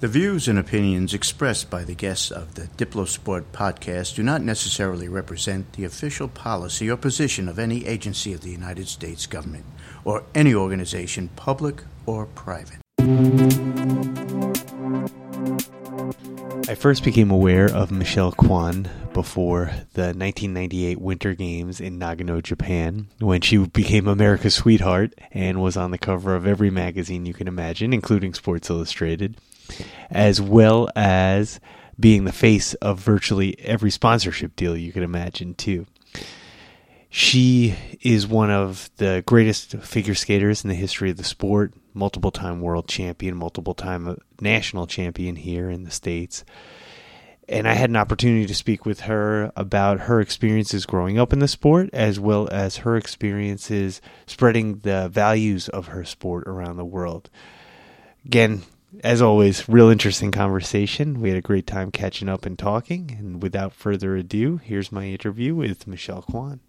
The views and opinions expressed by the guests of the Diplosport podcast do not necessarily represent the official policy or position of any agency of the United States government or any organization, public or private. I first became aware of Michelle Kwan before the 1998 Winter Games in Nagano, Japan, when she became America's sweetheart and was on the cover of every magazine you can imagine, including Sports Illustrated, as well as being the face of virtually every sponsorship deal you can imagine, too. She is one of the greatest figure skaters in the history of the sport, multiple time world champion, multiple time uh, national champion here in the States. And I had an opportunity to speak with her about her experiences growing up in the sport, as well as her experiences spreading the values of her sport around the world. Again, as always, real interesting conversation. We had a great time catching up and talking. And without further ado, here's my interview with Michelle Kwan.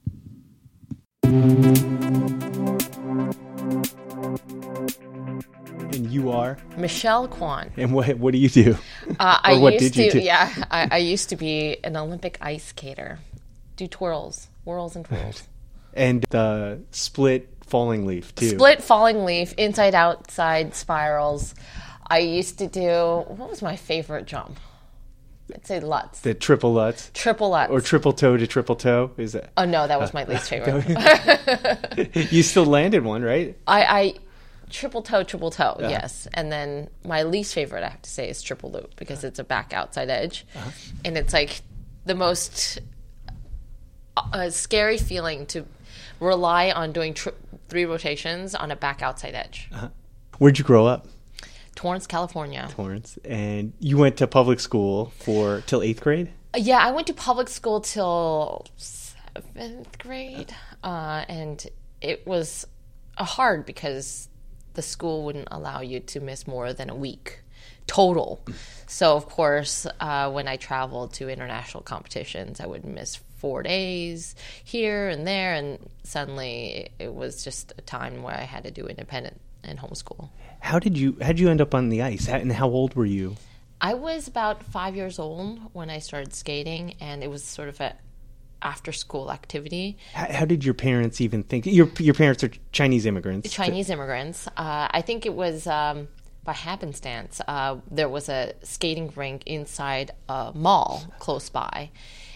And you are Michelle Kwan. And what what do you do? Uh, I what used did you to, do? yeah, I, I used to be an Olympic ice skater. Do twirls, whirls, and twirls. And the split falling leaf too. Split falling leaf, inside outside spirals. I used to do. What was my favorite jump? I'd say Lutz. The triple lutz Triple Lutz. or triple toe to triple toe is that? oh no, that was uh, my least favorite. you still landed one, right? I, I triple toe, triple toe, uh-huh. yes. And then my least favorite, I have to say, is triple loop because uh-huh. it's a back outside edge, uh-huh. and it's like the most uh, uh, scary feeling to rely on doing tri- three rotations on a back outside edge. Where'd you grow up, Torrance, California. Torrance? And you went to public school for till eighth grade. Yeah, I went to public school till seventh grade, uh, and it was uh, hard because the school wouldn't allow you to miss more than a week total. So, of course, uh, when I traveled to international competitions, I would miss four days here and there, and suddenly it was just a time where I had to do independent and homeschool. How did you how did you end up on the ice? How, and how old were you? I was about five years old when I started skating, and it was sort of a after school activity. How, how did your parents even think? Your your parents are Chinese immigrants. Chinese immigrants. Uh, I think it was um, by happenstance. Uh, there was a skating rink inside a mall close by,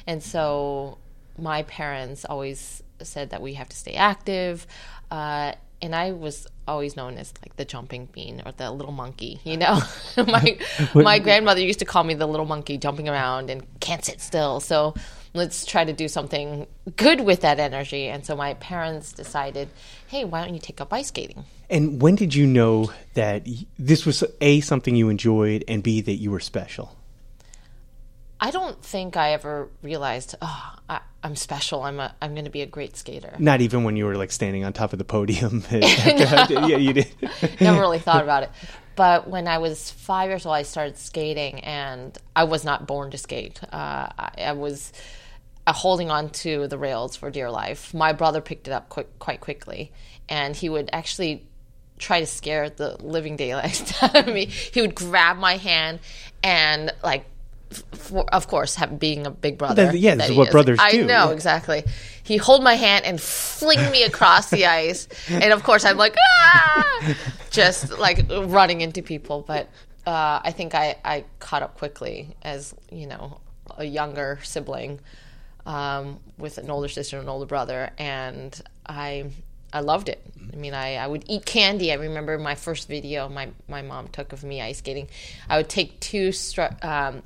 and so my parents always said that we have to stay active. Uh, and I was always known as like the jumping bean or the little monkey, you know. my my grandmother used to call me the little monkey jumping around and can't sit still. So let's try to do something good with that energy. And so my parents decided, hey, why don't you take up ice skating? And when did you know that this was a something you enjoyed, and b that you were special? I don't think I ever realized, oh, I, I'm special. I'm a, I'm going to be a great skater. Not even when you were like standing on top of the podium. yeah, you did. Never really thought about it. But when I was five years old, I started skating, and I was not born to skate. Uh, I, I was uh, holding on to the rails for dear life. My brother picked it up quick, quite quickly, and he would actually try to scare the living daylights out of me. He would grab my hand and like. For, of course, have, being a big brother. That- yeah, this that is he what brothers I do, know yeah. exactly. He hold my hand and fling me across the ice, and of course I'm like, ah! just like running into people. But uh, I think I, I caught up quickly as you know a younger sibling um, with an older sister and an older brother, and I I loved it. I mean, I, I would eat candy. I remember my first video my, my mom took of me ice skating. I would take two stro- um,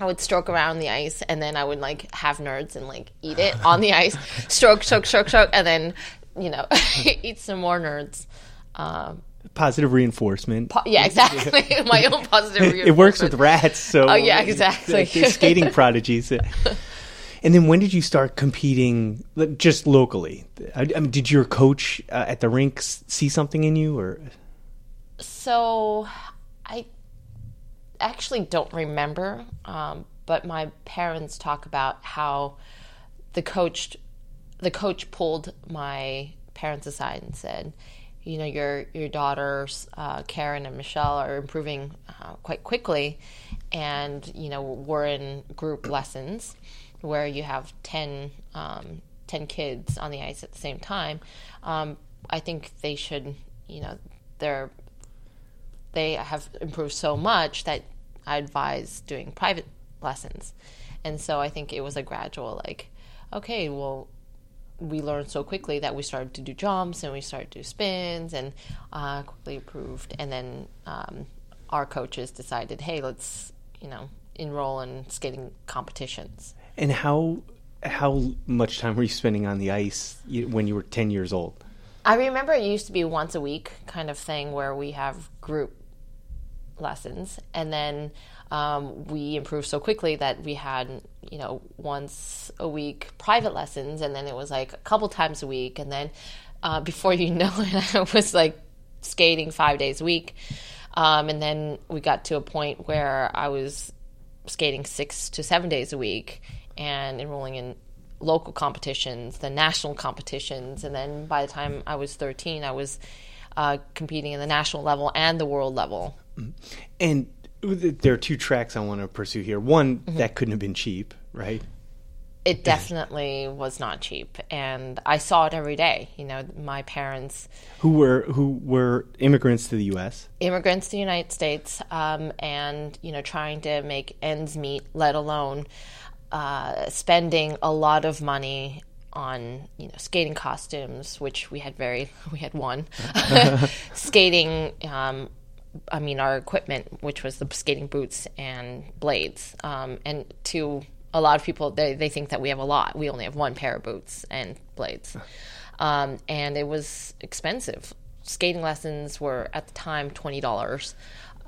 I would stroke around the ice and then I would like have nerds and like eat it on the ice, stroke, stroke, stroke, stroke, and then you know eat some more nerds. Um, Positive reinforcement. po- yeah, exactly. My own positive. Reinforcement. It works with rats. So Oh, yeah, exactly. skating prodigies. And then when did you start competing, just locally? I, I mean, did your coach uh, at the rink s- see something in you, or So I actually don't remember, um, but my parents talk about how the coach the coach pulled my parents aside and said, you know your your daughters uh, Karen and Michelle are improving uh, quite quickly, and you know we're in group lessons where you have 10, um, 10 kids on the ice at the same time. Um, I think they should you know they're they have improved so much that I advise doing private lessons, and so I think it was a gradual like okay well we learned so quickly that we started to do jumps and we started to do spins and uh, quickly improved. And then um, our coaches decided, hey, let's you know enroll in skating competitions. And how how much time were you spending on the ice when you were ten years old? I remember it used to be once a week kind of thing where we have group lessons, and then um, we improved so quickly that we had you know once a week private lessons, and then it was like a couple times a week, and then uh, before you know it, I was like skating five days a week, um, and then we got to a point where I was skating six to seven days a week and enrolling in local competitions, the national competitions, and then by the time I was 13, I was uh, competing in the national level and the world level. And there are two tracks I want to pursue here. One mm-hmm. that couldn't have been cheap, right? It definitely was not cheap, and I saw it every day. You know, my parents, who were who were immigrants to the U.S., immigrants to the United States, um, and you know, trying to make ends meet, let alone uh, spending a lot of money on you know skating costumes, which we had very we had one skating um, I mean, our equipment, which was the skating boots and blades. Um, and to a lot of people, they, they think that we have a lot. We only have one pair of boots and blades. Um, and it was expensive. Skating lessons were at the time $20.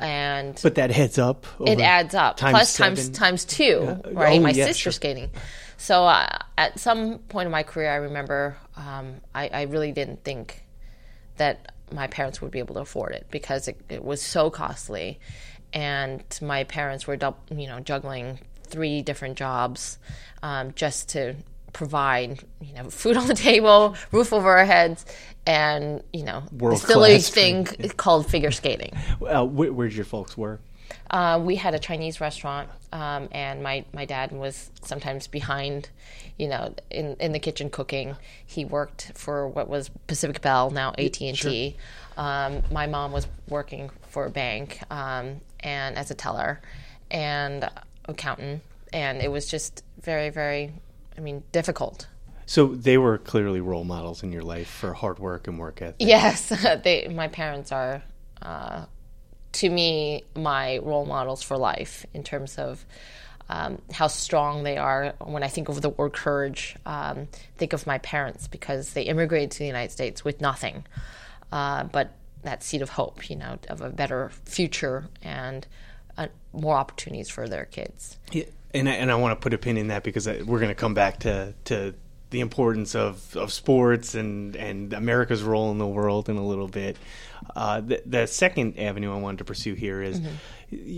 And but that heads up. It adds up. Times Plus times times two, Yeah. right? Oh, my yeah, sister sure. skating. So uh, at some point in my career, I remember um, I, I really didn't think that my parents would be able to afford it because it, it was so costly, and my parents were you know juggling three different jobs um, just to provide you know food on the table, roof over our heads, and you know World this silly thing called figure skating. Uh, where, where did your folks work? Uh, we had a Chinese restaurant, um, and my, my dad was sometimes behind, you know, in, in the kitchen cooking. He worked for what was Pacific Bell, now AT and T. Um, my mom was working for a bank um, and as a teller and accountant, and it was just very very, I mean, difficult. So they were clearly role models in your life for hard work and work ethic. Yes, they. My parents are, uh, to me, my role models for life in terms of um, how strong they are. When I think of the word courage, um, think of my parents because they immigrated to the United States with nothing, uh, but that seed of hope, you know, of a better future and uh, more opportunities for their kids. Yeah, and I, and I want to put a pin in that because I, we're going to come back to to the importance of, of sports and, and America's role in the world in a little bit. Uh, the, the second avenue I wanted to pursue here is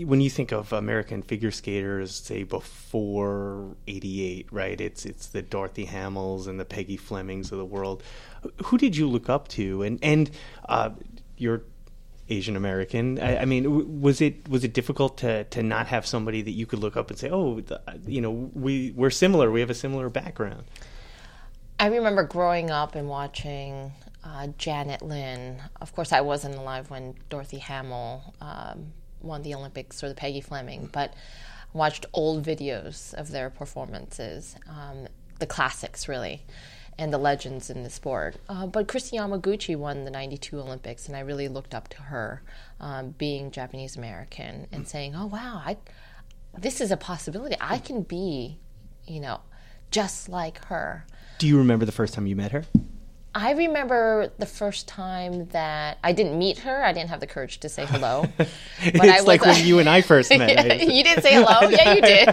when you think of American figure skaters, say before '88, right? It's it's the Dorothy Hamills and the Peggy Flemings of the world. Who did you look up to? And and uh, you're Asian American. I, I mean, was it was it difficult to to not have somebody that you could look up and say, oh, you know, we we're similar. We have a similar background. I remember growing up and watching uh, Janet Lynn. Of course, I wasn't alive when Dorothy Hamill um, won the Olympics or the Peggy Fleming, but watched old videos of their performances, um, the classics really, and the legends in the sport. Uh, but Kristi Yamaguchi won the '92 Olympics, and I really looked up to her, um, being Japanese American, and saying, "Oh wow, I, this is a possibility. I can be, you know, just like her." Do you remember the first time you met her? I remember the first time that I didn't meet her. I didn't have the courage to say hello. But it's I was, like when you and I first met. Yeah, you didn't say hello. Yeah, you did.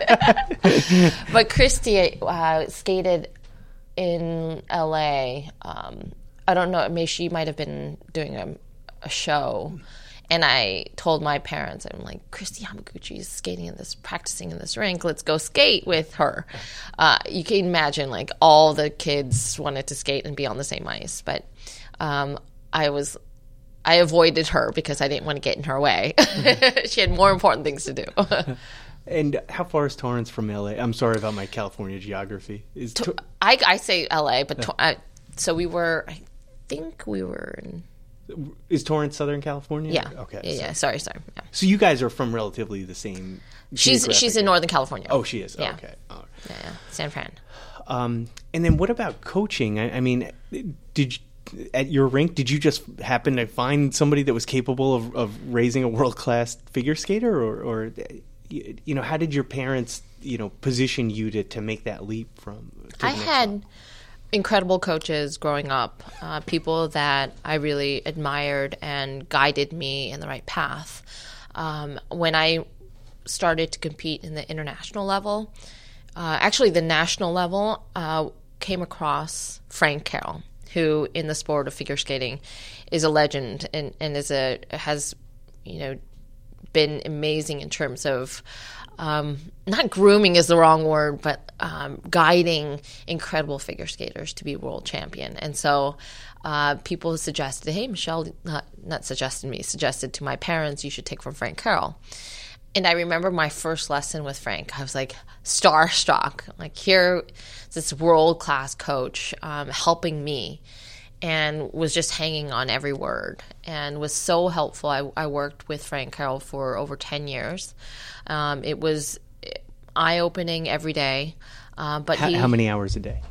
but Kristi uh, skated in LA. Um, I don't know. Maybe she might have been doing a, a show. And I told my parents, I'm like, Kristi Yamaguchi is skating in this, practicing in this rink. Let's go skate with her. Uh, you can imagine, like, all the kids wanted to skate and be on the same ice. But um, I was I avoided her because I didn't want to get in her way. she had more important things to do. And how far is Torrance from LA? I'm sorry about my California geography. Is Tor- I, I say LA, but to, I, so we were. I think we were in. Is Torrance Southern California? Yeah. Okay. Yeah. yeah sorry. Sorry. Yeah. so you guys are from relatively the same. She's she's in Northern California. Oh, she is. Yeah. Okay. Right. Yeah, yeah. San Fran. Um, and then what about coaching? I, I mean, did you, at your rink did you just happen to find somebody that was capable of, of raising a world class figure skater, or, or you know, how did your parents you know position you to, to make that leap from? I had level? Incredible coaches growing up, uh, people that I really admired and guided me in the right path. Um, when I started to compete in the international level, uh, actually the national level, uh, came across Frank Carroll, who in the sport of figure skating is a legend and, and is a has you know been amazing in terms of um, not grooming is the wrong word, but um, guiding incredible figure skaters to be world champion. And so uh, people suggested, hey, Michelle, not, not suggested me, suggested to my parents, you should take from Frank Carroll. And I remember my first lesson with Frank. I was like starstruck. Like here, this world class coach um, helping me, and was just hanging on every word, and was so helpful. I, I worked with Frank Carroll for over ten years. Um, it was eye opening every day. Uh, but How, he, how many hours a day?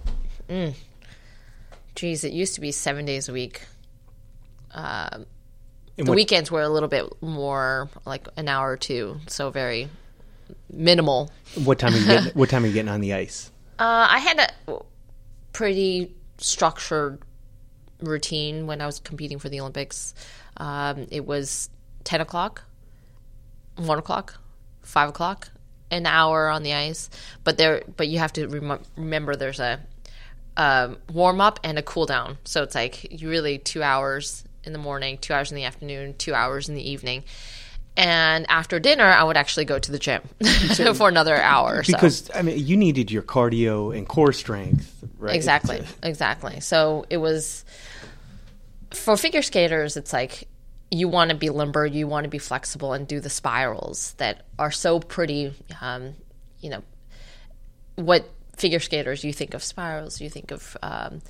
geez, it used to be seven days a week. And The what- weekends were a little bit more, like an hour or two, so very minimal. What time are you getting? what time are you getting on the ice? Uh, I had a pretty structured routine when I was competing for the Olympics. Um, it was ten o'clock, one o'clock, five o'clock, an hour on the ice. But there, but you have to rem- remember there's a um, warm up and a cool down. So it's like you really two hours in the morning, two hours in the afternoon, two hours in the evening. And after dinner, I would actually go to the gym for another hour. Or so. Because I mean, you needed your cardio and core strength, right? Exactly, exactly. So it was for figure skaters. It's like you want to be limber, you want to be flexible, and do the spirals that are so pretty. Um, you know, what figure skaters you think of spirals, you think of um,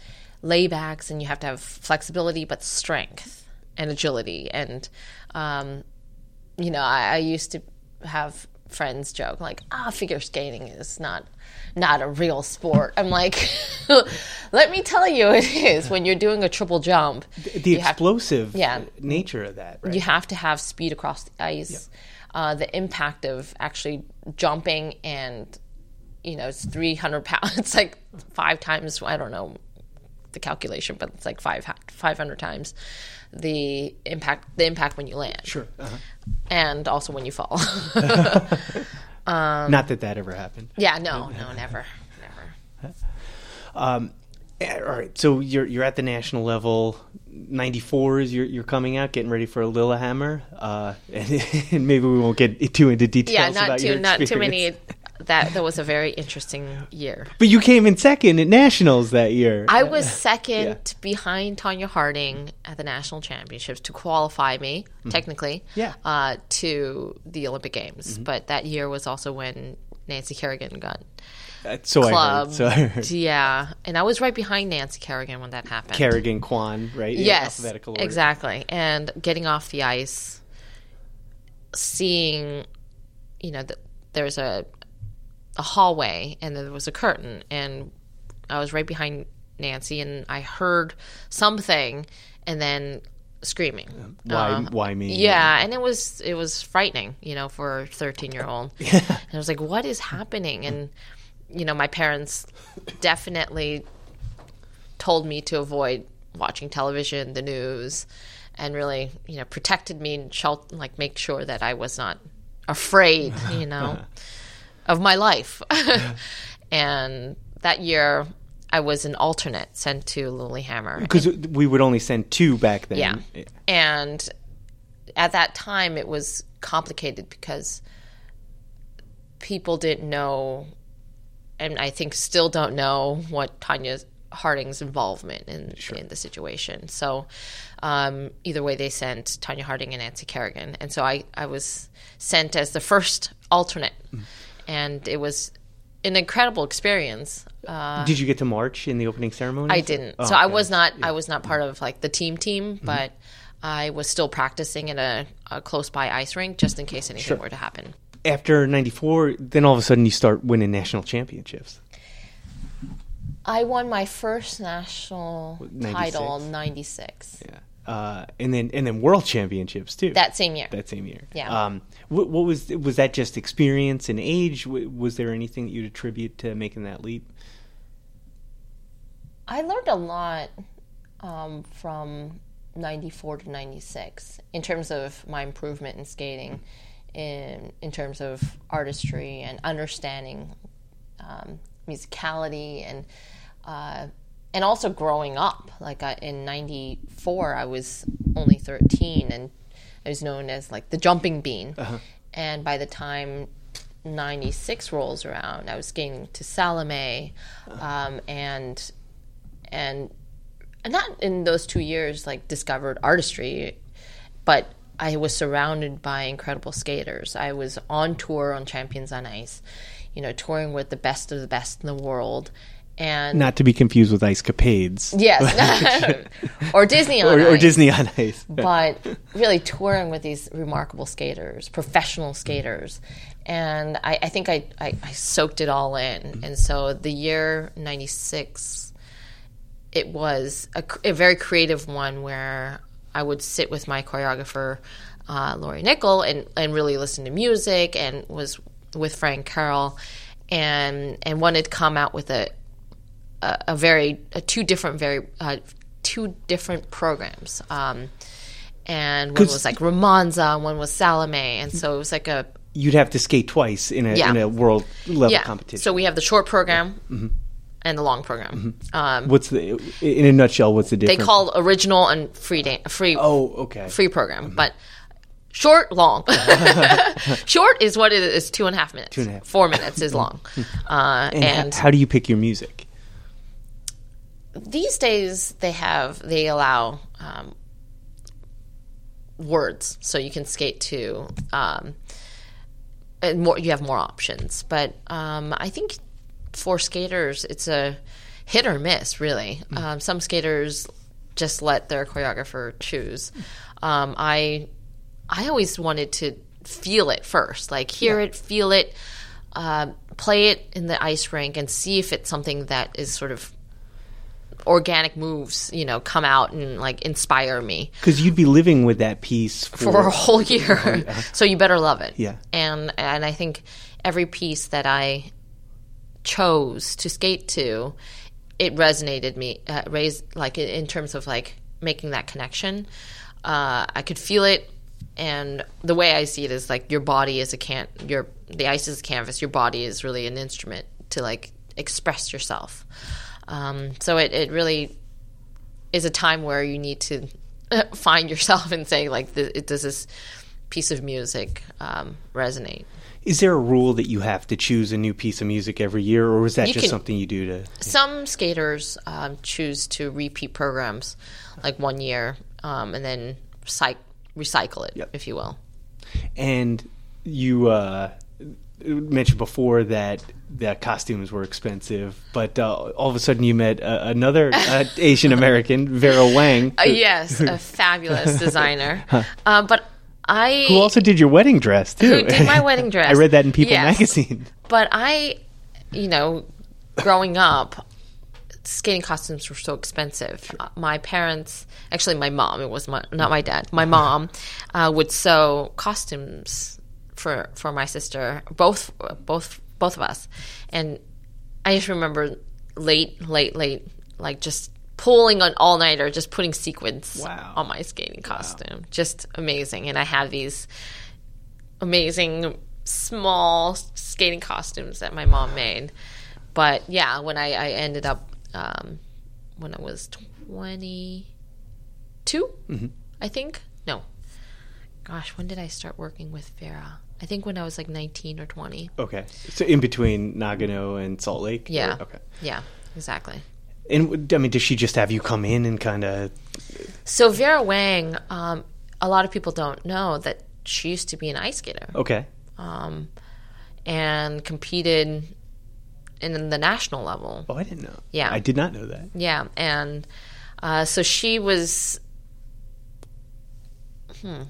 laybacks, and you have to have flexibility, but strength and agility. And um, you know, I, I used to have friends joke like, "Ah, figure skating is not not a real sport." I'm like, "Let me tell you, it is. When you're doing a triple jump, The have- explosive Yeah. nature of that, right? you have to have speed across the ice. Uh, the impact of actually jumping and you know it's 300 pounds. It's like five times. I don't know the calculation, but it's like five 500 times the impact. The impact when you land, Sure. Uh-huh. and also when you fall. Not that that ever happened. yeah, no, no, never, never. Eh, All right, so you're you're at the national level. Ninety four is you're you're coming out, getting ready for a Lillehammer, uh, and, and maybe we won't get too into details. Yeah, not too not too many. That that was a very interesting year. But you came in second at nationals that year. I was second behind Tonya Harding at the national championships to qualify me, technically, Mm-hmm. Yeah. Mm-hmm. uh, to the Olympic Games. But that year was also when Nancy Kerrigan got so I club. heard. So I heard. Yeah, and I was right behind Nancy Kerrigan when that happened. Kerrigan, Kwan, right? yes, exactly. And getting off the ice, seeing, you know, that there's a a hallway and there was a curtain, and I was right behind Nancy, and I heard something, and then screaming. Why? why me? Uh, Yeah, and it was it was frightening, you know, for a thirteen year old. And I was like, "What is happening?" And you know, my parents definitely told me to avoid watching television, the news, and really, you know, protected me and shelt- like make sure that I was not afraid, you know, of my life. and that year, I was an alternate sent to Lillehammer. Because we would only send two back then. Yeah. And at that time, it was complicated because people didn't know, and I think still don't know what Tonya Harding's involvement in in the situation. So um, either way, they sent Tonya Harding and Nancy Kerrigan, and so I I was sent as the first alternate, and it was an incredible experience. Uh, Did you get to march in the opening ceremony? I didn't. Oh, so I was not. I was not part of like the team team, but I was still practicing in a, a close by ice rink just in case anything were to happen. After '94, then all of a sudden you start winning national championships. I won my first national 96. title '96. Yeah. Uh, and then and then world championships too. That same year. that same year. Yeah. Um, what, what was was that? Just experience and age? Was there anything that you'd attribute to making that leap? I learned a lot um, from 94 to 96 in terms of my improvement in skating, in, in terms of artistry and understanding um, musicality and uh, and also growing up. Like I, in '94, I was only 13, and I was known as like the jumping bean. And by the time '96 rolls around, I was skating to Salome, um, and and not in those two years like discovered artistry, but I was surrounded by incredible skaters. I was on tour on Champions on Ice, you know, touring with the best of the best in the world. And Not to be confused with Ice Capades. yes, or Disney on Or, or Ice. Disney on Ice. but really touring with these remarkable skaters, professional skaters. And I, I think I, I, I soaked it all in. And so the year 96, it was a, a very creative one where I would sit with my choreographer, uh, Lori Nichol, and, and really listen to music and was with Frank Carroll and, and wanted to come out with a, a, a very a two different very uh, two different programs. Um, and one was like Romanza, and one was Salome, and so it was like a You'd have to skate twice in a Yeah. in a world level yeah. competition. So we have the short program and the long program. Um, what's the in a nutshell? What's the difference? they call original and free dan- free Oh, okay. free program, but short, long. short is what it is two and a half minutes. and a half. Four minutes is long, uh, And, and how do you pick your music? These days they have they allow um, words so you can skate to um, and more you have more options. But um, i think for skaters it's a hit or miss really. Um, some skaters just let their choreographer choose. Um, i i always wanted to feel it first like hear it feel it uh, play it in the ice rink and see if it's something that is sort of organic moves, you know, come out and like inspire me Because you'd be living with that piece for, for a whole year. so you better love it. Yeah. And and I think every piece that I chose to skate to, it resonated me, uh, raised like in- in terms of like making that connection. Uh, I could feel it, and the way I see it is like your body is a can, your the ice is a canvas. Your body is really an instrument to like express yourself. Um, so it, it really is a time where you need to find yourself and say like, does this piece of music um, resonate? Is there a rule that you have to choose a new piece of music every year, or is that You just can- something you do to? Some skaters um, choose to repeat programs, like one year, um, and then recy- recycle it, Yep. if you will. And you uh, mentioned before that the costumes were expensive, but uh, all of a sudden you met uh, another uh, Asian American, Vera Wang, Uh, yes, a fabulous designer. Uh, but I who also did your wedding dress too. Who did my wedding dress. I read that in People Yes. magazine. But I, you know, growing up, skating costumes were so expensive. Uh, my parents, actually, my mom, it was my, not my dad, my mom uh, would sew costumes for for my sister, both both both of us, and I just remember late, late, late, like just pulling an all nighter, just putting sequins Wow. on my skating costume, just amazing. And I have these amazing small skating costumes that my mom made. But yeah, when I, I ended up um, when I was twenty I think no. Gosh, when did I start working with Vera? I think when I was like nineteen or twenty. Okay, so in between Nagano and Salt Lake. Yeah. Okay. Yeah, exactly. And I mean, does she just have you come in and kind of? So Vera Wang, um, a lot of people don't know that she used to be an ice skater Okay. um, and competed in the national level. Oh, I didn't know. Yeah. I did not know that. Yeah, and uh, so she was. Hmm.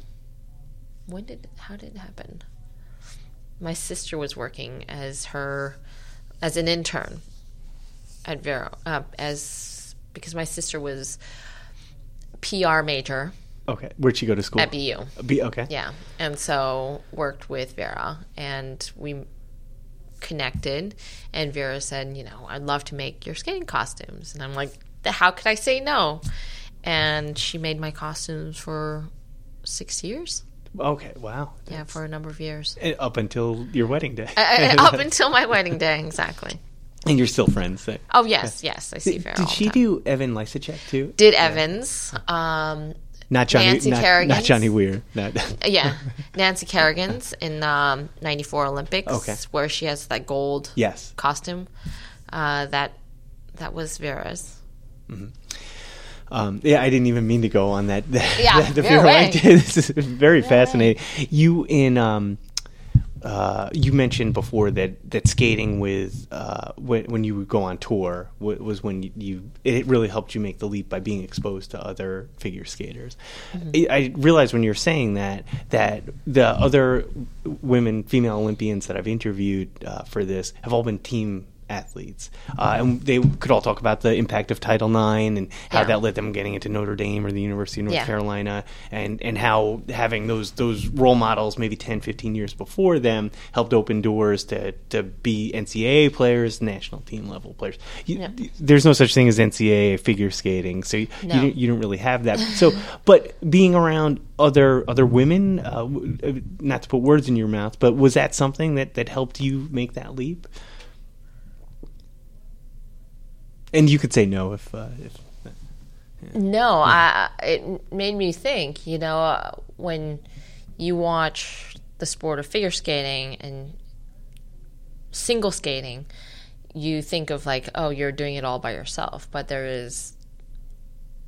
When did how did it happen? My sister was working as her as an intern at Vera uh, as because my sister was PR major Okay. Where'd she go to school? at BU. B. Okay. Yeah, and so worked with Vera, and we connected. And Vera said, "You know, I'd love to make your skating costumes." And I'm like, "How could I say no?" And she made my costumes for six years. Okay. Wow. Yeah, for a number of years, And Up until your wedding day. Uh, up until my wedding day, exactly. and you're still friends. So. Oh yes, yes, I see Did, did she do Evan Lysacek too? Did Evans? Um, Not Johnny. Nancy not, not Johnny Weir. Not. yeah, Nancy Kerrigan's in um, '94 Olympics, Okay. where she has that gold yes. costume. Uh, that that was Vera's. Um, yeah, I didn't even mean to go on that. Yeah, the, the Vera Vera Wang. Wang. this is very fascinating. You in um, uh, you mentioned before that that skating with uh, when, when you would go on tour wa- was when you, you it really helped you make the leap by being exposed to other figure skaters. I, I realized when you're saying that that the other women, female Olympians that I've interviewed uh, for this have all been team athletes, uh, and they could all talk about the impact of Title IX and how Yeah. that led them getting into Notre Dame or the University of North Yeah. Carolina, and and how having those those role models maybe 10, 15 years before them helped open doors to to be NCAA players, national team level players. You, Yeah. There's no such thing as NCAA figure skating, so you, No. you, don't, you don't really have that. So, but being around other other women, uh, uh, not to put words in your mouth, but was that something that that helped you make that leap? And you could say no if, uh, if No, I, it made me think. You know, uh, when you watch the sport of figure skating and single skating, you think of like, oh, you're doing it all by yourself, but there is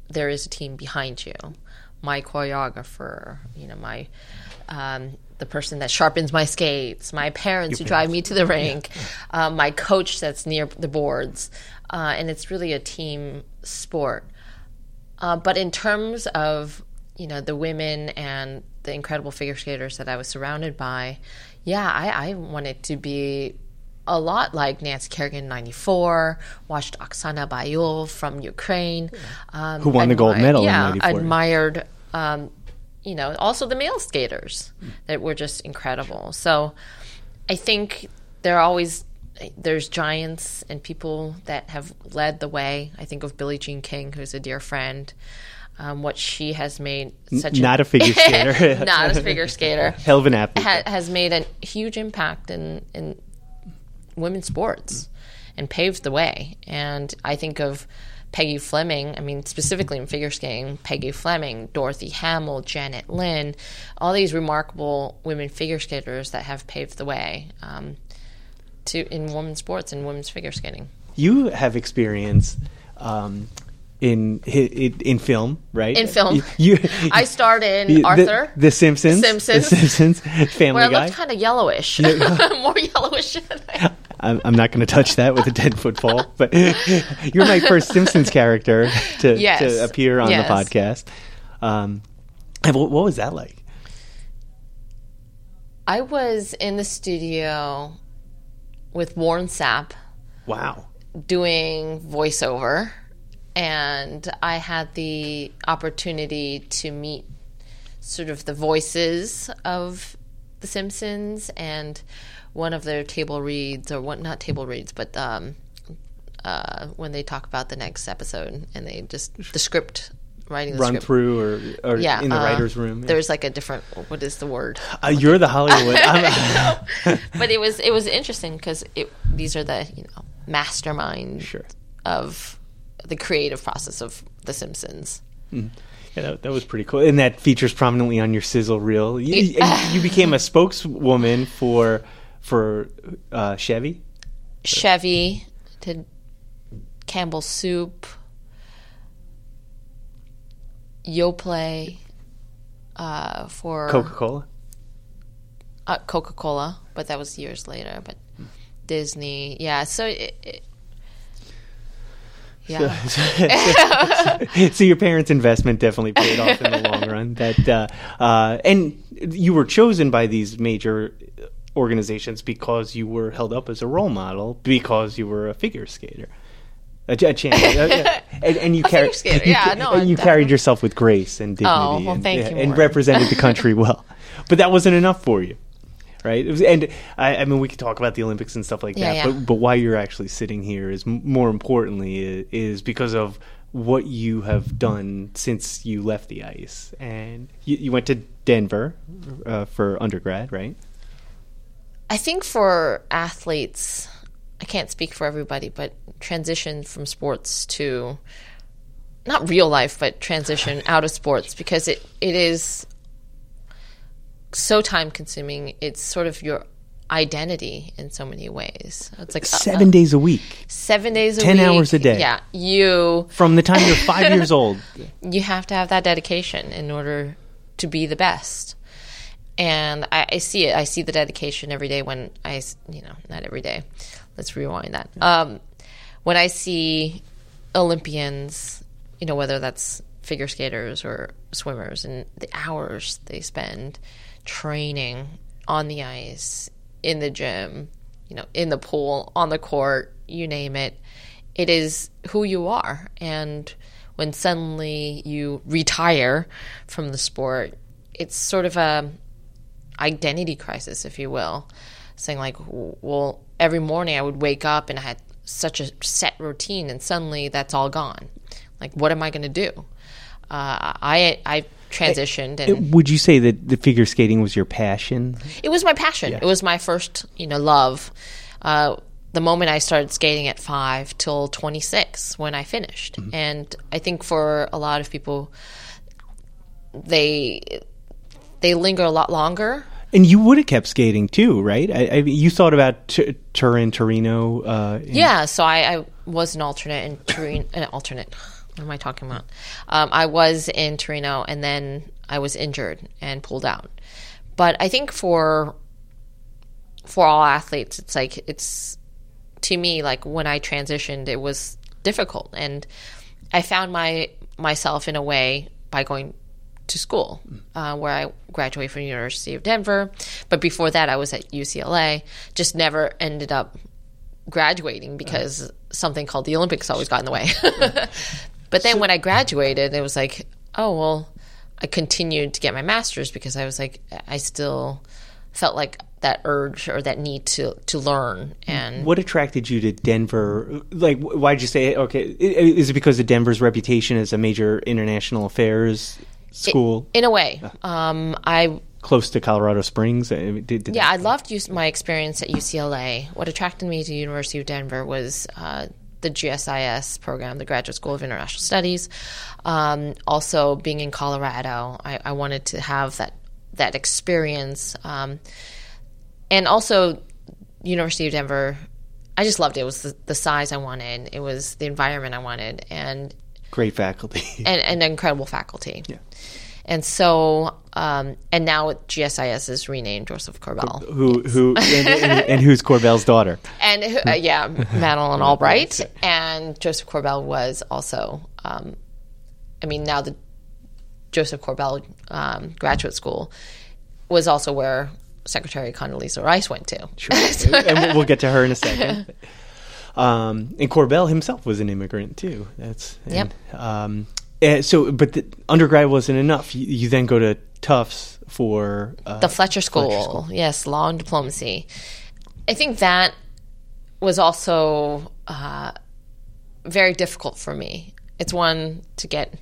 there is a team behind you. My choreographer, you know, my um, the person that sharpens my skates, my parents who drive me to the rink, uh, my coach that's near the boards, uh, and it's really a team sport. Uh, but in terms of you know the women and the incredible figure skaters that I was surrounded by, yeah, I, I wanted to be a lot like Nancy Kerrigan '94. Watched Oksana Bayul from Ukraine, um, Who won the gold medal Yeah, 94. admired. Um, you know, also the male skaters that were just incredible. So, I think there are always there's giants and people that have led the way. I think of Billie Jean King, who's a dear friend. Um, what she has made such not a figure skater. not a figure skater, hell of an athlete. ha- has made a huge impact in in women's sports and paved the way. And I think of Peggy Fleming. I mean, specifically in figure skating, Peggy Fleming, Dorothy Hamill, Janet Lynn, all these remarkable women figure skaters that have paved the way um, to in women's sports and women's figure skating. you have experience um, in, in in film, right? In film. You, I starred in Arthur. The, Simpsons, The Simpsons. The Simpsons, Family where I Guy. looked kind of yellowish, more yellowish. I'm, I'm not going to touch that with a 10 foot pole, but you're my first Simpsons character to, Yes. to appear on Yes. the podcast. Um, and what, what was that like? I was in the studio with Warren Sapp Wow. doing voiceover, and I had the opportunity to meet sort of the voices of The Simpsons and one of their table reads, or what, not table reads, but um, uh, when they talk about the next episode and they just, the script, writing the Run script. through or, or Yeah, in the uh, writer's room. yeah. There's like a different. What is the word? Uh, you're the Hollywood. But it was it was interesting because it these are the you know masterminds Sure. of the creative process of The Simpsons. Yeah, that, that was pretty cool, and that features prominently on your sizzle reel. You, you became a spokeswoman for for uh, Chevy. Chevy did Campbell soup, Yoplait uh, for Coca Cola. uh, Coca Cola, but that was years later. But Disney, yeah. So it, it yeah, so your parents' investment definitely paid off in the long run. That uh, uh, and you were chosen by these major organizations because you were held up as a role model because you were a figure skater. A, a champion, Uh, yeah. and, and you carried, yeah, no, and you carried yourself with grace and dignity, Oh, well, and, yeah, you, and represented the country well. But that wasn't enough for you, right? It was, and I, I mean, we could talk about the Olympics and stuff like that, but but why you're actually sitting here is more importantly is, is because of what you have done since you left the ice, and you, you went to Denver uh, for undergrad, right? I think for athletes, I can't speak for everybody, but transition from sports to not real life, but transition out of sports because it, it is so time consuming. It's sort of your identity in so many ways. It's like uh, Seven days a week, seven days a 10 week. hours a day. Yeah, you from the time you're five years old. you have to have that dedication in order to be the best. And I, I see it. I see the dedication every day when I, you know, not every day. Let's rewind that. Um, when I see Olympians, you know, whether that's figure skaters or swimmers, and the hours they spend training on the ice, in the gym, you know, in the pool, on the court, you name it. It is who you are. And when suddenly you retire from the sport, it's sort of a identity crisis, if you will. Saying like, well, every morning I would wake up and I had such a set routine, and suddenly that's all gone. Like, what am I going to do? Uh, I I transitioned, and Would you say that the figure skating was your passion? it was my passion. It was my first, you know, love. Uh, the moment I started skating at five till 26 when I finished. And I think for a lot of people, they they linger a lot longer. And you would have kept skating too, right? I, I, you thought about T- Turin, Torino. Uh, in- Yeah, so I, I was an alternate in Torino. An alternate. What am I talking about? Um, I was in Torino, and then I was injured and pulled out. But I think for for all athletes, it's like it's to me like when I transitioned, it was difficult, and I found my myself in a way by going to school, uh, where I graduated from the University of Denver. But before that, I was at UCLA. Just never ended up graduating because something called the Olympics always got in the way. but then when I graduated, it was like, oh well, I continued to get my master's because I was like, I still felt like that urge or that need to to learn and What attracted you to Denver? Like, why did you say okay? Is it because of Denver's reputation as a major international affairs school, in a way, um, I close to Colorado Springs? Did, did Yeah, I loved my experience at UCLA. What attracted me to University of Denver was uh, the GSIS program, the Graduate School of International Studies. Um, also, being in Colorado, I, I wanted to have that that experience, um, and also University of Denver. I just loved it. It was the, the size I wanted. It was the environment I wanted, and great faculty? and, and incredible faculty. Yeah. And so, um, and now GSIS is renamed Josef Korbel. who who and, and, and who's Korbel's daughter? and uh, yeah, Madeleine Albright and Josef Korbel was also. Um, I mean, now the Josef Korbel um, Graduate School was also where Secretary Condoleezza Rice went to. Sure. and we'll- we'll get to her in a second. Um, and Korbel himself was an immigrant too. That's and, Um, eh, so, but the undergrad wasn't enough. You, you then go to Tufts for uh, the Fletcher School, yes, law and diplomacy. I think that was also uh, very difficult for me. It's one to get,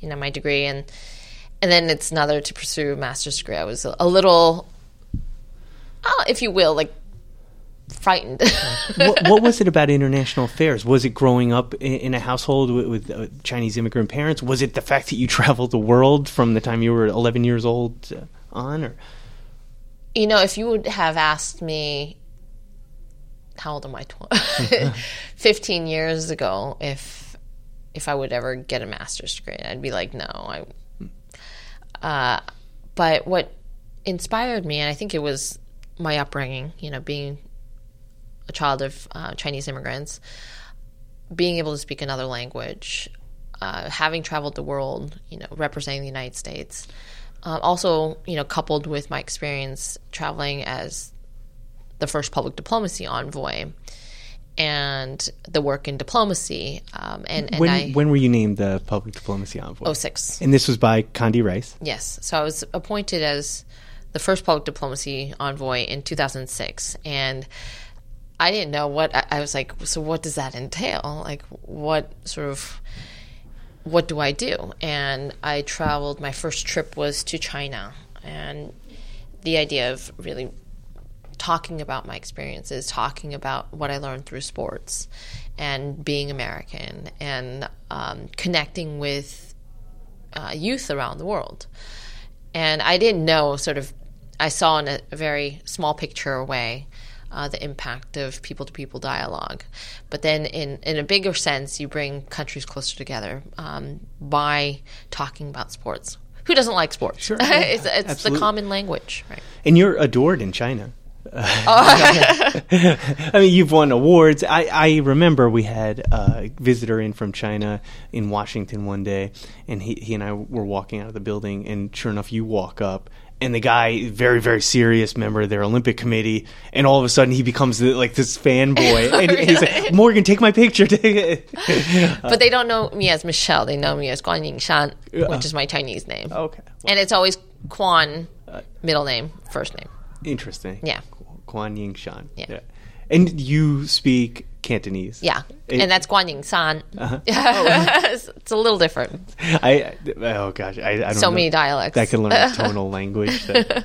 you know, my degree, and and then it's another to pursue a master's degree. I was a, a little, uh, if you will, like frightened. what, what was it about international affairs? Was it growing up in, in a household with, with uh, Chinese immigrant parents? Was it the fact that you traveled the world from the time you were 11 years old uh, on? Or you know, if you would have asked me how old am I? Tw- Fifteen years ago, if if I would ever get a master's degree, I'd be like, no. I. Uh, but what inspired me, and I think it was my upbringing. You know, being a child of uh, Chinese immigrants, being able to speak another language, uh, having traveled the world, you know, representing the United States. Uh, also, you know, coupled with my experience traveling as the first public diplomacy envoy and the work in diplomacy. Um, and, and when I, when were you named the public diplomacy envoy? 06. And this was by Condi Rice. Yes. So I was appointed as the first public diplomacy envoy in 2006. And I didn't know what, I, I was like, so what does that entail? Like, what sort of, what do I do? And I traveled, my first trip was to China. And the idea of really talking about my experiences, talking about what I learned through sports and being American and um, connecting with uh, youth around the world. And I didn't know, sort of, I saw in a, a very small picture way uh, the impact of people to people dialogue. But then, in, in a bigger sense, you bring countries closer together um, by talking about sports. Who doesn't like sports? Sure, yeah, it's it's the common language, right? And you're adored in China. I mean, you've won awards. I, I remember we had a visitor in from China in Washington one day, and he, he and I were walking out of the building, and sure enough, you walk up, and the guy, very, very serious member of their Olympic committee, and all of a sudden he becomes the, like this fanboy, and he's like, Morgan, take my picture. But they don't know me as Michelle. They know me as Guan Yingshan, which is my Chinese name. Oh, okay. And it's always Quan, middle name, first name. Interesting. Yeah. Kuan Yin Shan. Yeah. And you speak Cantonese. Yeah. It- and that's Guan San. Uh-huh. it's, it's a little different. I oh gosh, I, I don't So know. many dialects. I can learn a tonal language. That,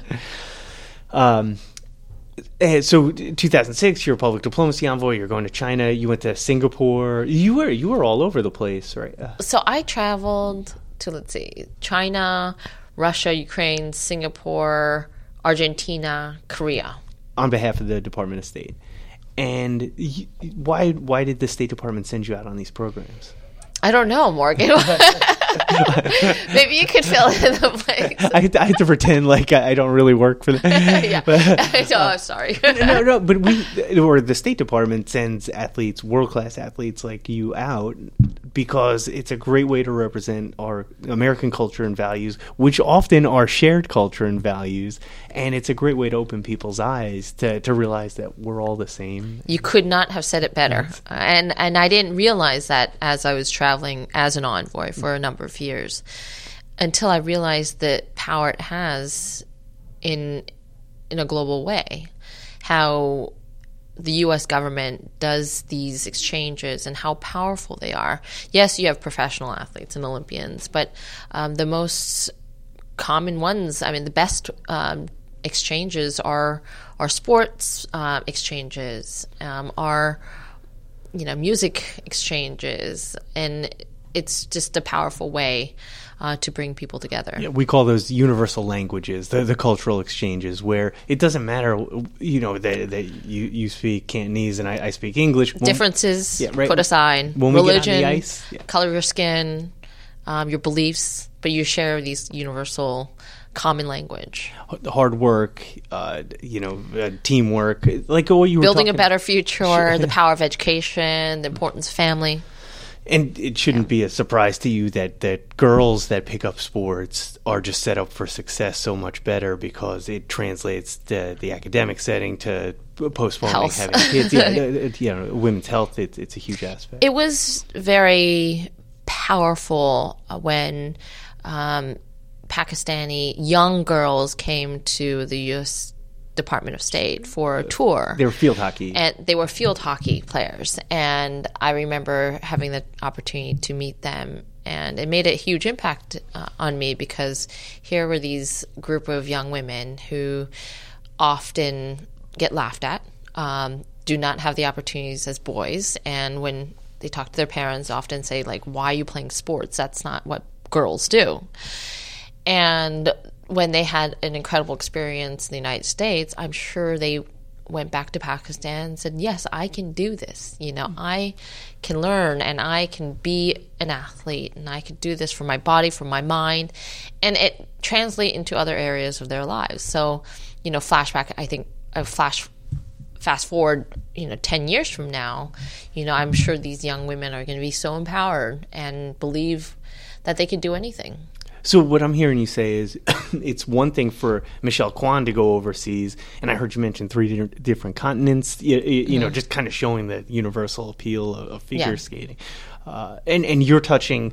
um, eh, so 2006, you're a public diplomacy envoy. You're going to China. You went to Singapore. You were you were all over the place, right? Uh, So I traveled to, let's see, China, Russia, Ukraine, Singapore, Argentina, Korea. on behalf of the Department of State. And y why why did the State Department send you out on these programs? I don't know, Morgan. Maybe you could fill in the blanks. I, I have to pretend like I, I don't really work for them. yeah. oh, sorry. no, no, but we or the State Department sends athletes, world class athletes like you out because it's a great way to represent our American culture and values, which often are shared culture and values, and it's a great way to open people's eyes to to realize that we're all the same. You could not have said it better. And and I didn't realize that as I was traveling as an envoy for a number of years until I realized the power it has in in a global way. How the US government does these exchanges and how powerful they are. Yes, you have professional athletes and Olympians, but um, the most common ones, I mean, the best um, exchanges are are sports uh, exchanges, um, are you know music exchanges, and it's just a powerful way uh, to bring people together. We call those universal languages, the, the cultural exchanges, where it doesn't matter, you know, that, that you, you speak Cantonese and I, I speak English. When- Differences Yeah, right. put aside, When we get on the religion, ice, yeah. color of your skin, um, your beliefs, but you share these universal common language. hard work, uh, you know, uh, teamwork, like what you were Building a better future, the power of education, the importance of family. And it shouldn't be a surprise to you that, that girls that pick up sports are just set up for success so much better because it translates the, the academic setting to postponing Health. having kids. Yeah, you know, women's health, it's, it's a huge aspect. It was very powerful when um, Pakistani young girls came to the U.S. Department of State for a tour. they were field hockey. and they were field hockey players. And i remember having the opportunity to meet them. And it made a huge impact uh, on me because here were these group of young women who often get laughed at um, do not have the opportunities as boys. And when they talk to their parents often say like why are you playing sports? That's not what girls do. And when they had an incredible experience in the United States, I'm sure they went back to Pakistan and said, Yes, I can do this. You know, mm-hmm. I can learn and I can be an athlete and I can do this for my body, for my mind. And it translate into other areas of their lives. So, you know, flashback, I think, a flash fast forward, you know, 10 years from now, you know, I'm sure these young women are going to be so empowered and believe that they can do anything. So what I'm hearing you say is, it's one thing for Michelle Kwan to go overseas, and I heard you mention three different continents. You, you mm-hmm. know, just kind of showing the universal appeal of, of figure yeah. skating, uh, and and you're touching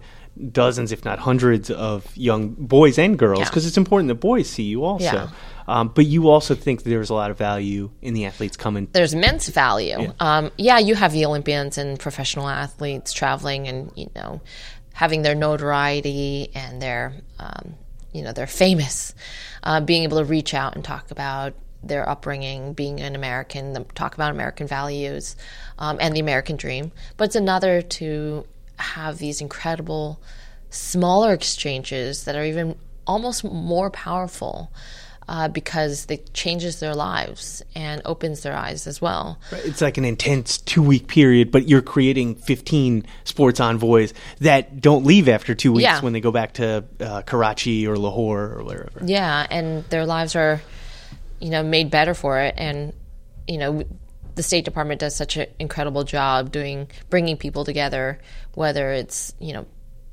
dozens, if not hundreds, of young boys and girls because yeah. it's important that boys see you also. Yeah. Um, but you also think there's a lot of value in the athletes coming. There's immense value. Yeah. Um, yeah, you have the Olympians and professional athletes traveling and you know having their notoriety and their um, you know they're famous, uh, being able to reach out and talk about their upbringing, being an American, talk about American values um, and the American dream. But it's another to have these incredible smaller exchanges that are even almost more powerful uh, because it changes their lives and opens their eyes as well. It's like an intense two week period, but you're creating 15 sports envoys that don't leave after two weeks yeah. when they go back to uh, Karachi or Lahore or wherever. Yeah, and their lives are, you know, made better for it. And, you know, the State Department does such an incredible job doing bringing people together, whether it's, you know,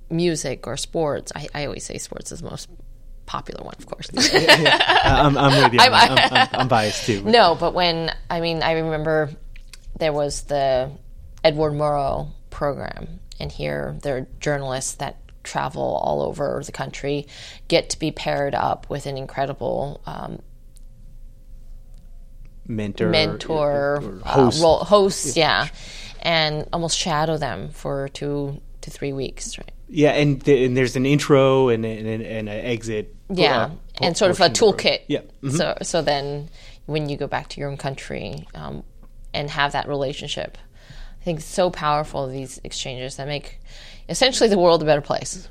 music or sports. I, I always say sports is most popular one, of course. I'm, I'm, with you. I'm, I'm, I'm biased too. No, but when I mean, I remember there was the Edward Murrow program, and here there are journalists that travel all over the country, get to be paired up with an incredible um, mentor, mentor, or, or host, uh, role, host yeah. yeah, and almost shadow them for two to three weeks, right? Yeah, and, th- and there's an intro and and, and an exit. Yeah, and sort of a toolkit. Yeah. Mm-hmm. So so then when you go back to your own country um, and have that relationship, I think it's so powerful these exchanges that make essentially the world a better place.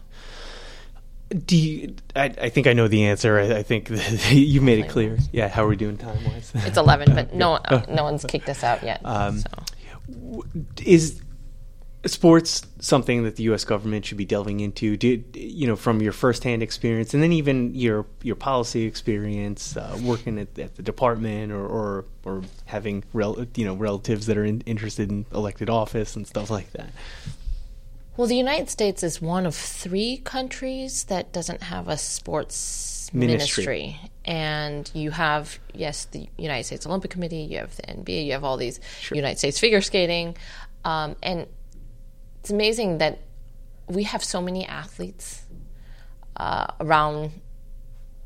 Do you, I, I think I know the answer. I, I think you made it clear. Yeah, how are we doing time wise? It's eleven, but no, no one's kicked us out yet. Um, so. Is sports something that the U.S. government should be delving into? Do, you know, from your firsthand experience, and then even your your policy experience, uh, working at, at, the department, or, or or, having rel- you know relatives that are in, interested in elected office and stuff like that. Well, the United States is one of three countries that doesn't have a sports ministry. ministry. And you have, yes, the United States Olympic Committee, you have the NBA, you have all these sure. United States figure skating. Um, and it's amazing that we have so many athletes uh, around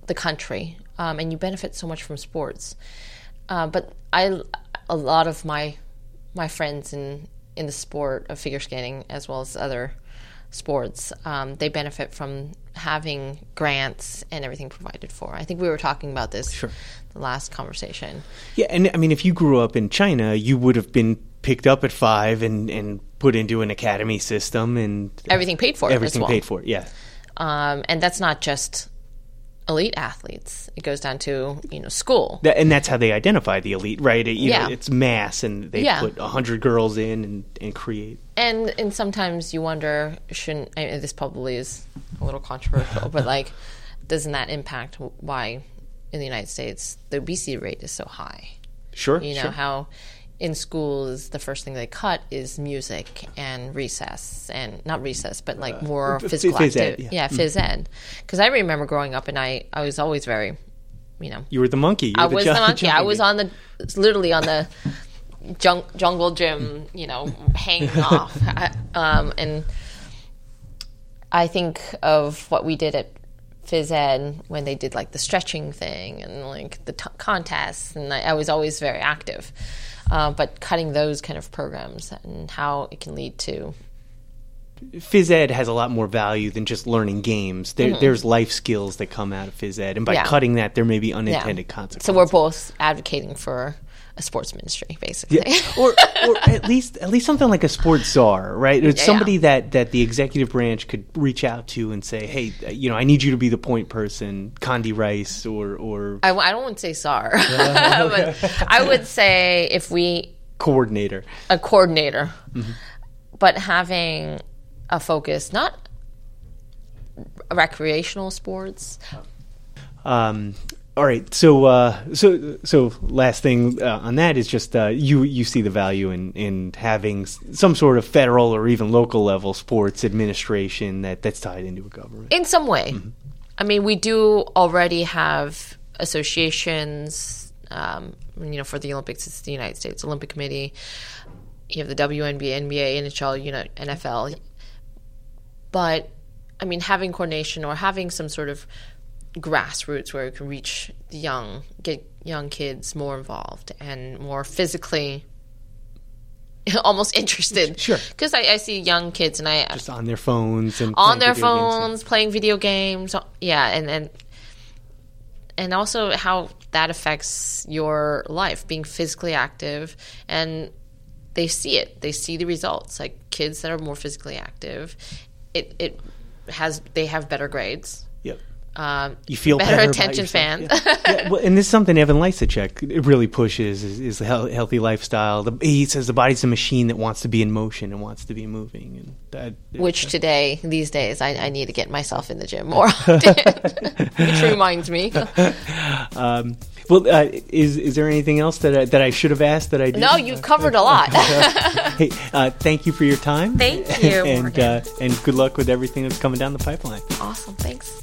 the country, um, and you benefit so much from sports. Uh, but I, a lot of my my friends in in the sport of figure skating, as well as other sports, um, they benefit from having grants and everything provided for. I think we were talking about this sure. the last conversation. Yeah, and I mean, if you grew up in China, you would have been picked up at five and and put into an academy system and everything paid for. Everything well. paid for. Yeah. Um, and that's not just elite athletes. It goes down to you know school, that, and that's how they identify the elite, right? It, yeah, know, it's mass, and they yeah. put hundred girls in and, and create. And and sometimes you wonder, shouldn't I mean, this probably is a little controversial, but like, doesn't that impact why in the United States the obesity rate is so high? Sure, you know sure. how in schools the first thing they cut is music and recess and not recess but like uh, more uh, physical phys activity ed, yeah. yeah phys ed. Because i remember growing up and i i was always very you know you were the monkey i the was the monkey. I was on the literally on the jung, jungle gym you know hanging off. Um, and i think of what we did at phys ed when they did like the stretching thing and like the t- contests and I, I was always very active uh, but cutting those kind of programs and how it can lead to phys ed has a lot more value than just learning games. There, mm-hmm. There's life skills that come out of phys ed, and by yeah. cutting that, there may be unintended yeah. consequences. So we're both advocating for a sports ministry, basically. Yeah. or, or at least at least something like a sports czar, right? It's Yeah. somebody that that the executive branch could reach out to and say, "Hey, uh, you know, I need you to be the point person, Condi Rice, or or I, I don't want to say czar, but uh-huh. I would say if we coordinator." a coordinator, mm-hmm. but having a focus not recreational sports. Um, all right, so uh, so so last thing uh, on that is just uh, you you see the value in in having some sort of federal or even local level sports administration that that's tied into a government. in some way. I mean, we do already have associations. Um, you know, for the Olympics, it's the United States Olympic Committee. You have the WNBA, NBA, NHL, you know, NFL. But I mean, having coordination or having some sort of grassroots where you can reach the young, get young kids more involved and more physically. Almost interested, Sure. Because I, I see young kids, and I uh, Just on their phones and on their video games. phones playing video games yeah and and and also how that affects your life being physically active and they see it they see the results like kids that are more physically active it it has they have better grades. Um, You feel better better attention fans. spans yeah, well, and this is something Evan Lysacek really pushes is, is the healthy lifestyle. The, he says the body's a machine that wants to be in motion and wants to be moving, and that which today these days I, I need to get myself in the gym more often which reminds me Um, well, uh, is is there anything else that I, that I should have asked that I didn't? no you've covered a lot Hey, uh, thank you for your time. Thank you, and Morgan. uh, and good luck with everything that's coming down the pipeline. awesome thanks